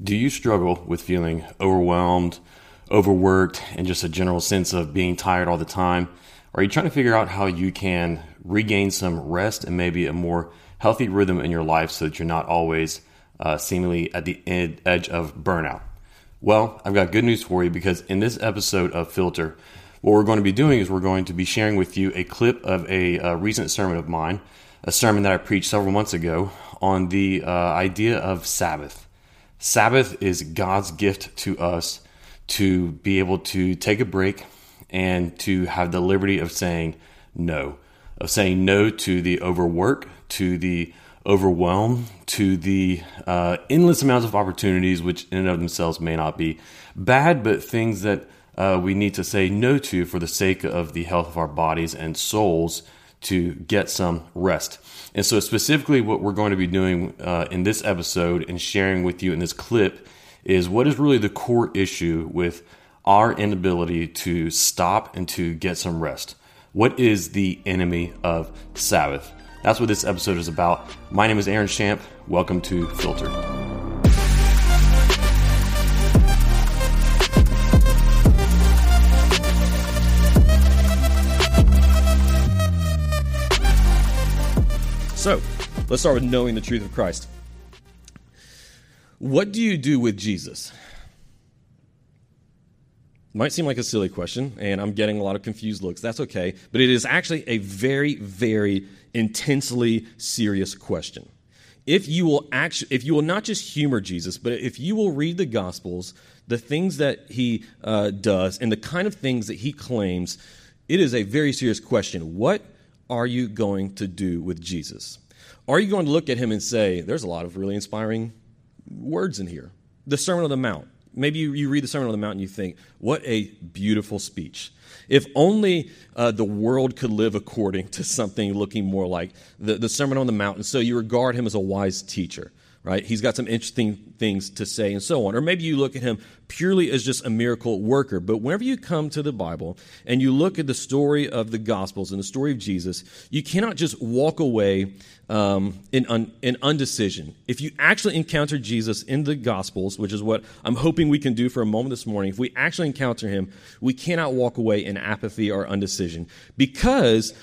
Do you struggle with feeling overwhelmed, overworked, and just a general sense of being tired all the time? Are you trying to figure out how you can regain some rest and maybe a more healthy rhythm in your life so that you're not always uh, seemingly at the ed- edge of burnout? Well, I've got good news for you because in this episode of Filter, what we're going to be doing is we're going to be sharing with you a clip of a, a recent sermon of mine, a sermon that I preached several months ago on the uh, idea of Sabbath. Sabbath is God's gift to us to be able to take a break and to have the liberty of saying no, of saying no to the overwork, to the overwhelm, to the uh, endless amounts of opportunities, which in and of themselves may not be bad, but things that uh, we need to say no to for the sake of the health of our bodies and souls to get some rest. And so, specifically, what we're going to be doing uh, in this episode and sharing with you in this clip is what is really the core issue with our inability to stop and to get some rest. What is the enemy of Sabbath? That's what this episode is about. My name is Aaron Champ. Welcome to Filter. So, let's start with knowing the truth of Christ. What do you do with Jesus? Might seem like a silly question, and I'm getting a lot of confused looks. That's okay. But it is actually a very, very intensely serious question. If you will actually, if you will not just humor Jesus, but if you will read the Gospels, the things that he uh, does, and the kind of things that he claims, it is a very serious question. What are you going to do with Jesus? Are you going to look at him and say, there's a lot of really inspiring words in here? The Sermon on the Mount. Maybe you, you read the Sermon on the Mount and you think, what a beautiful speech. If only uh, the world could live according to something looking more like the, the Sermon on the Mount. And so you regard him as a wise teacher right? He's got some interesting things to say and so on. Or maybe you look at him purely as just a miracle worker. But whenever you come to the Bible and you look at the story of the Gospels and the story of Jesus, you cannot just walk away um, in, un, in undecision. If you actually encounter Jesus in the Gospels, which is what I'm hoping we can do for a moment this morning, if we actually encounter him, we cannot walk away in apathy or undecision because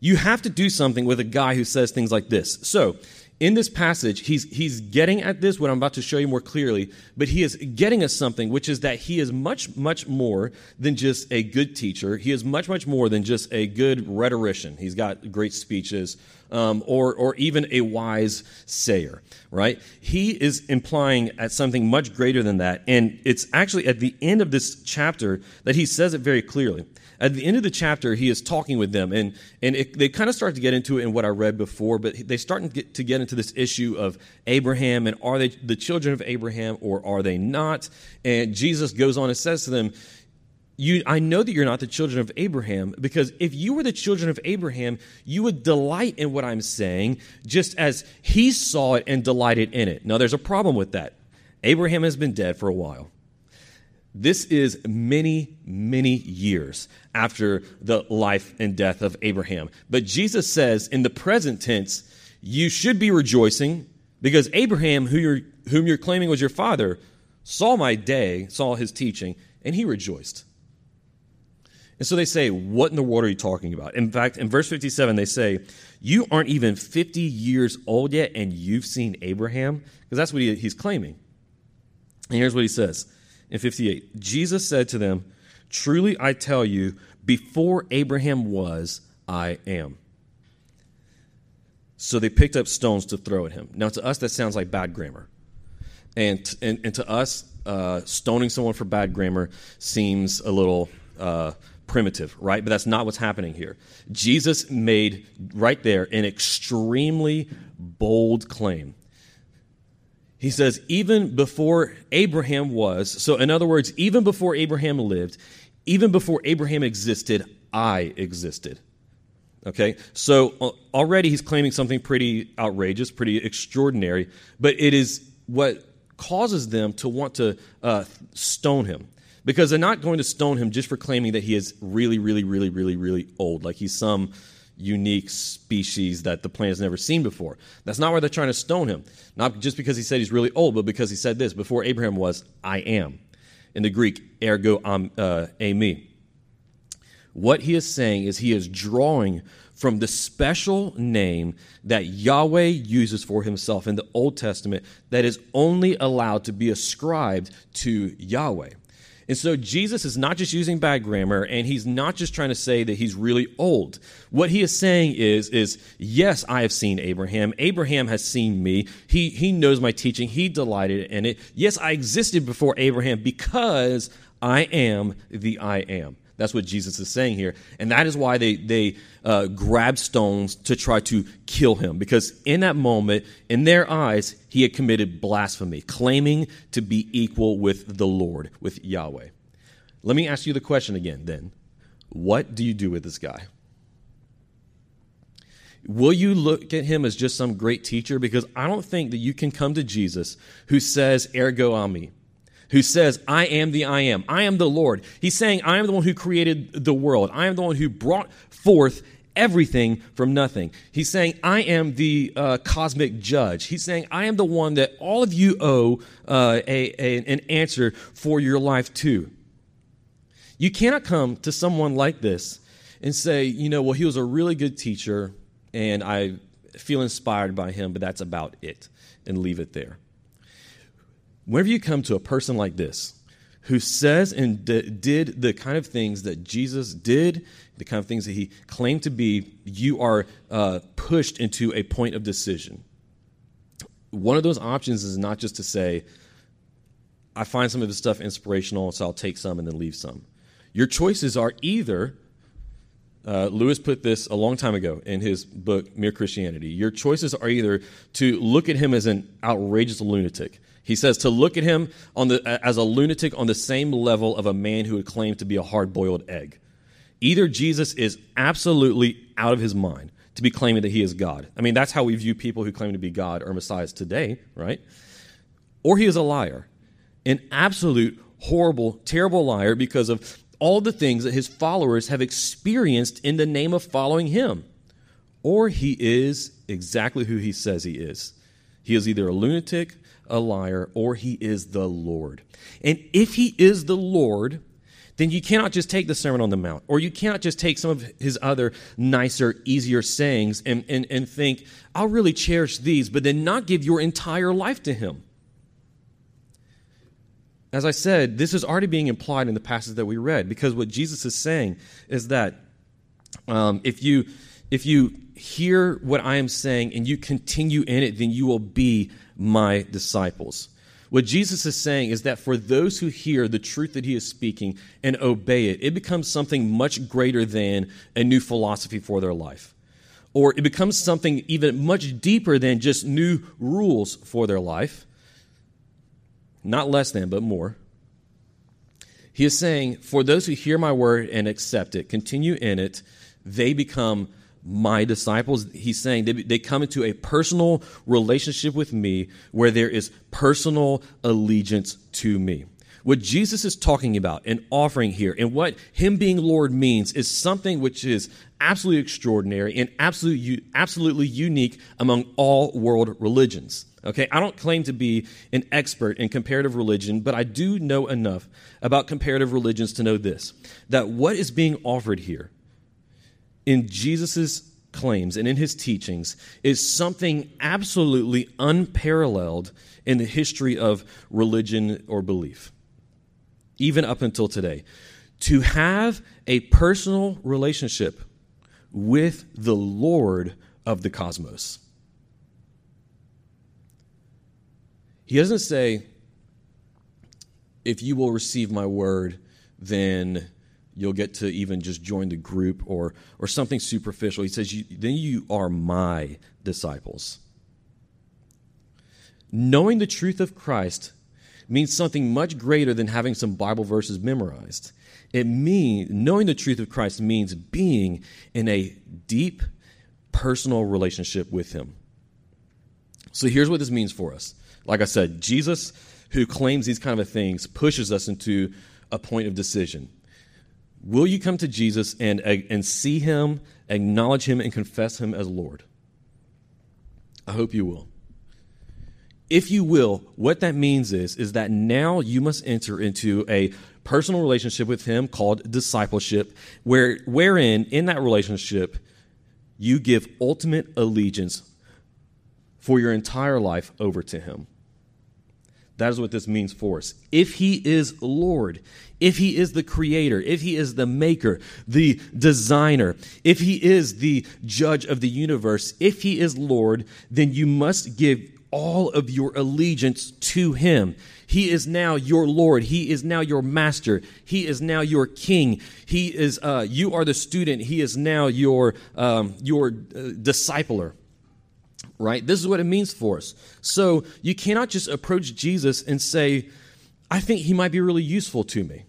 you have to do something with a guy who says things like this. So, in this passage, he's, he's getting at this, what I'm about to show you more clearly, but he is getting us something, which is that he is much, much more than just a good teacher. He is much, much more than just a good rhetorician. He's got great speeches, um, or, or even a wise sayer, right? He is implying at something much greater than that. And it's actually at the end of this chapter that he says it very clearly at the end of the chapter, he is talking with them, and, and it, they kind of start to get into it in what I read before, but they start to get, to get into this issue of Abraham and are they the children of Abraham or are they not? And Jesus goes on and says to them, you, I know that you're not the children of Abraham because if you were the children of Abraham, you would delight in what I'm saying just as he saw it and delighted in it. Now, there's a problem with that. Abraham has been dead for a while. This is many, many years after the life and death of Abraham. But Jesus says in the present tense, you should be rejoicing because Abraham, who you're, whom you're claiming was your father, saw my day, saw his teaching, and he rejoiced. And so they say, What in the world are you talking about? In fact, in verse 57, they say, You aren't even 50 years old yet, and you've seen Abraham? Because that's what he, he's claiming. And here's what he says in 58 Jesus said to them, Truly I tell you, before Abraham was, I am. So they picked up stones to throw at him. Now, to us, that sounds like bad grammar. And, and, and to us, uh, stoning someone for bad grammar seems a little uh, primitive, right? But that's not what's happening here. Jesus made right there an extremely bold claim. He says, even before Abraham was, so in other words, even before Abraham lived, even before Abraham existed, I existed. Okay, so uh, already he's claiming something pretty outrageous, pretty extraordinary, but it is what causes them to want to uh, stone him. Because they're not going to stone him just for claiming that he is really, really, really, really, really old, like he's some unique species that the planet has never seen before. That's not why they're trying to stone him. Not just because he said he's really old, but because he said this before Abraham was, I am. In the Greek, ego am, uh, eimi. What he is saying is he is drawing from the special name that Yahweh uses for himself in the Old Testament that is only allowed to be ascribed to Yahweh. And so Jesus is not just using bad grammar and he's not just trying to say that he's really old. What he is saying is is yes, I have seen Abraham. Abraham has seen me. He he knows my teaching. He delighted in it. Yes, I existed before Abraham because I am the I am. That's what Jesus is saying here. And that is why they, they uh, grab stones to try to kill him. Because in that moment, in their eyes, he had committed blasphemy, claiming to be equal with the Lord, with Yahweh. Let me ask you the question again then. What do you do with this guy? Will you look at him as just some great teacher? Because I don't think that you can come to Jesus who says, ego eimi who says, I am the I am. I am the Lord. He's saying, I am the one who created the world. I am the one who brought forth everything from nothing. He's saying, I am the uh, cosmic judge. He's saying, I am the one that all of you owe uh, a, a, an answer for your life to. You cannot come to someone like this and say, you know, well, he was a really good teacher and I feel inspired by him, but that's about it, and leave it there whenever you come to a person like this, who says and d- did the kind of things that Jesus did, the kind of things that he claimed to be, you are uh, pushed into a point of decision. One of those options is not just to say, I find some of this stuff inspirational, so I'll take some and then leave some. Your choices are either, uh, Lewis put this a long time ago in his book, Mere Christianity. Your choices are either to look at him as an outrageous lunatic he says to look at him on the, as a lunatic on the same level of a man who would claim to be a hard boiled egg. Either Jesus is absolutely out of his mind to be claiming that he is God. I mean, that's how we view people who claim to be God or Messiahs today, right? Or he is a liar, an absolute, horrible, terrible liar because of all the things that his followers have experienced in the name of following him. Or he is exactly who he says he is. He is either a lunatic a liar or he is the Lord. And if he is the Lord, then you cannot just take the Sermon on the Mount, or you cannot just take some of his other nicer, easier sayings and, and, and think, I'll really cherish these, but then not give your entire life to him. As I said, this is already being implied in the passage that we read, because what Jesus is saying is that um, if you if you hear what I am saying and you continue in it, then you will be my disciples. What Jesus is saying is that for those who hear the truth that he is speaking and obey it, it becomes something much greater than a new philosophy for their life. Or it becomes something even much deeper than just new rules for their life. Not less than, but more. He is saying, for those who hear my word and accept it, continue in it, they become my disciples. He's saying they, they come into a personal relationship with me where there is personal allegiance to me. What Jesus is talking about and offering here, and what Him being Lord means, is something which is absolutely extraordinary and absolutely, absolutely unique among all world religions. Okay, I don't claim to be an expert in comparative religion, but I do know enough about comparative religions to know this that what is being offered here in Jesus' claims and in his teachings is something absolutely unparalleled in the history of religion or belief, even up until today. To have a personal relationship with the Lord of the cosmos. He doesn't say, if you will receive my word, then you'll get to even just join the group or, or something superficial. He says, you, then you are my disciples. Knowing the truth of Christ means something much greater than having some Bible verses memorized. It means knowing the truth of Christ means being in a deep personal relationship with him. So here's what this means for us. Like I said, Jesus who claims these kind of things pushes us into a point of decision Will you come to Jesus and, and see him, acknowledge him, and confess him as Lord? I hope you will. If you will, what that means is, is that now you must enter into a personal relationship with him called discipleship, where, wherein in that relationship you give ultimate allegiance for your entire life over to him. That is what this means for us. If he is Lord, if he is the creator, if he is the maker, the designer, if he is the judge of the universe, if he is Lord, then you must give all of your allegiance to him. He is now your Lord. He is now your master. He is now your king. He is, uh, you are the student. He is now your, um, your uh, discipler right? This is what it means for us. So you cannot just approach Jesus and say, I think he might be really useful to me.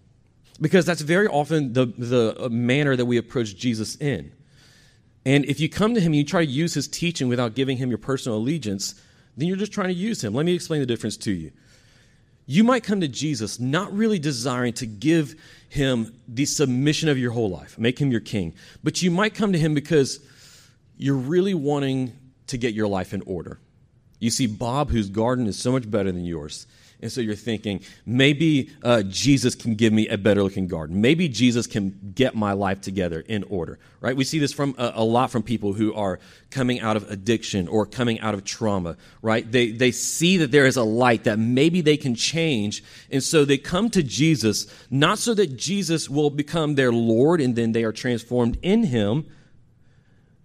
Because that's very often the, the uh, manner that we approach Jesus in. And if you come to him and you try to use his teaching without giving him your personal allegiance, then you're just trying to use him. Let me explain the difference to you. You might come to Jesus not really desiring to give him the submission of your whole life, make him your king, but you might come to him because you're really wanting to get your life in order. You see Bob, whose garden is so much better than yours. And so you're thinking, maybe uh, Jesus can give me a better looking garden. Maybe Jesus can get my life together in order, right? We see this from a, a, lot from people who are coming out of addiction or coming out of trauma, right? They, they see that there is a light that maybe they can change. And so they come to Jesus, not so that Jesus will become their Lord and then they are transformed in Him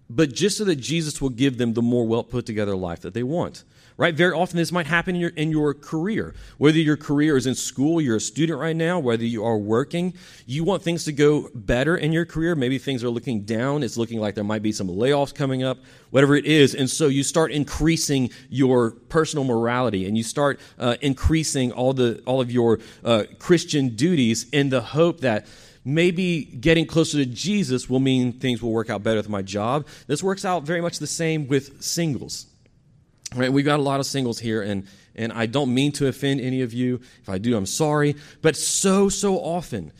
but just so that Jesus will give them the more well put together life that they want. Right? Very often this might happen in your, in your career. Whether your career is in school, you're a student right now, whether you are working, you want things to go better in your career. Maybe things are looking down. It's looking like there might be some layoffs coming up, whatever it is. And so you start increasing your personal morality and you start uh, increasing all, the, all of your uh, Christian duties in the hope that maybe getting closer to Jesus will mean things will work out better with my job. This works out very much the same with singles. Right? We've got a lot of singles here, and, and I don't mean to offend any of you. If I do, I'm sorry. But so, so often,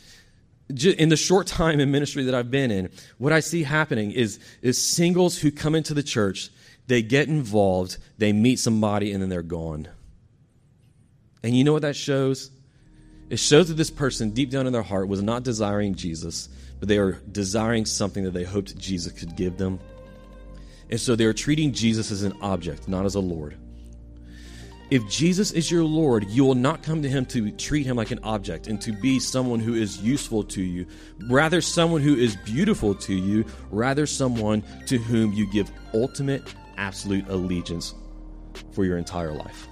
in the short time in ministry that I've been in, what I see happening is, is singles who come into the church, they get involved, they meet somebody, and then they're gone. And you know what that shows? It shows that this person, deep down in their heart, was not desiring Jesus, but they are desiring something that they hoped Jesus could give them. And so they are treating Jesus as an object, not as a Lord. If Jesus is your Lord, you will not come to him to treat him like an object and to be someone who is useful to you, rather, someone who is beautiful to you, rather, someone to whom you give ultimate, absolute allegiance for your entire life.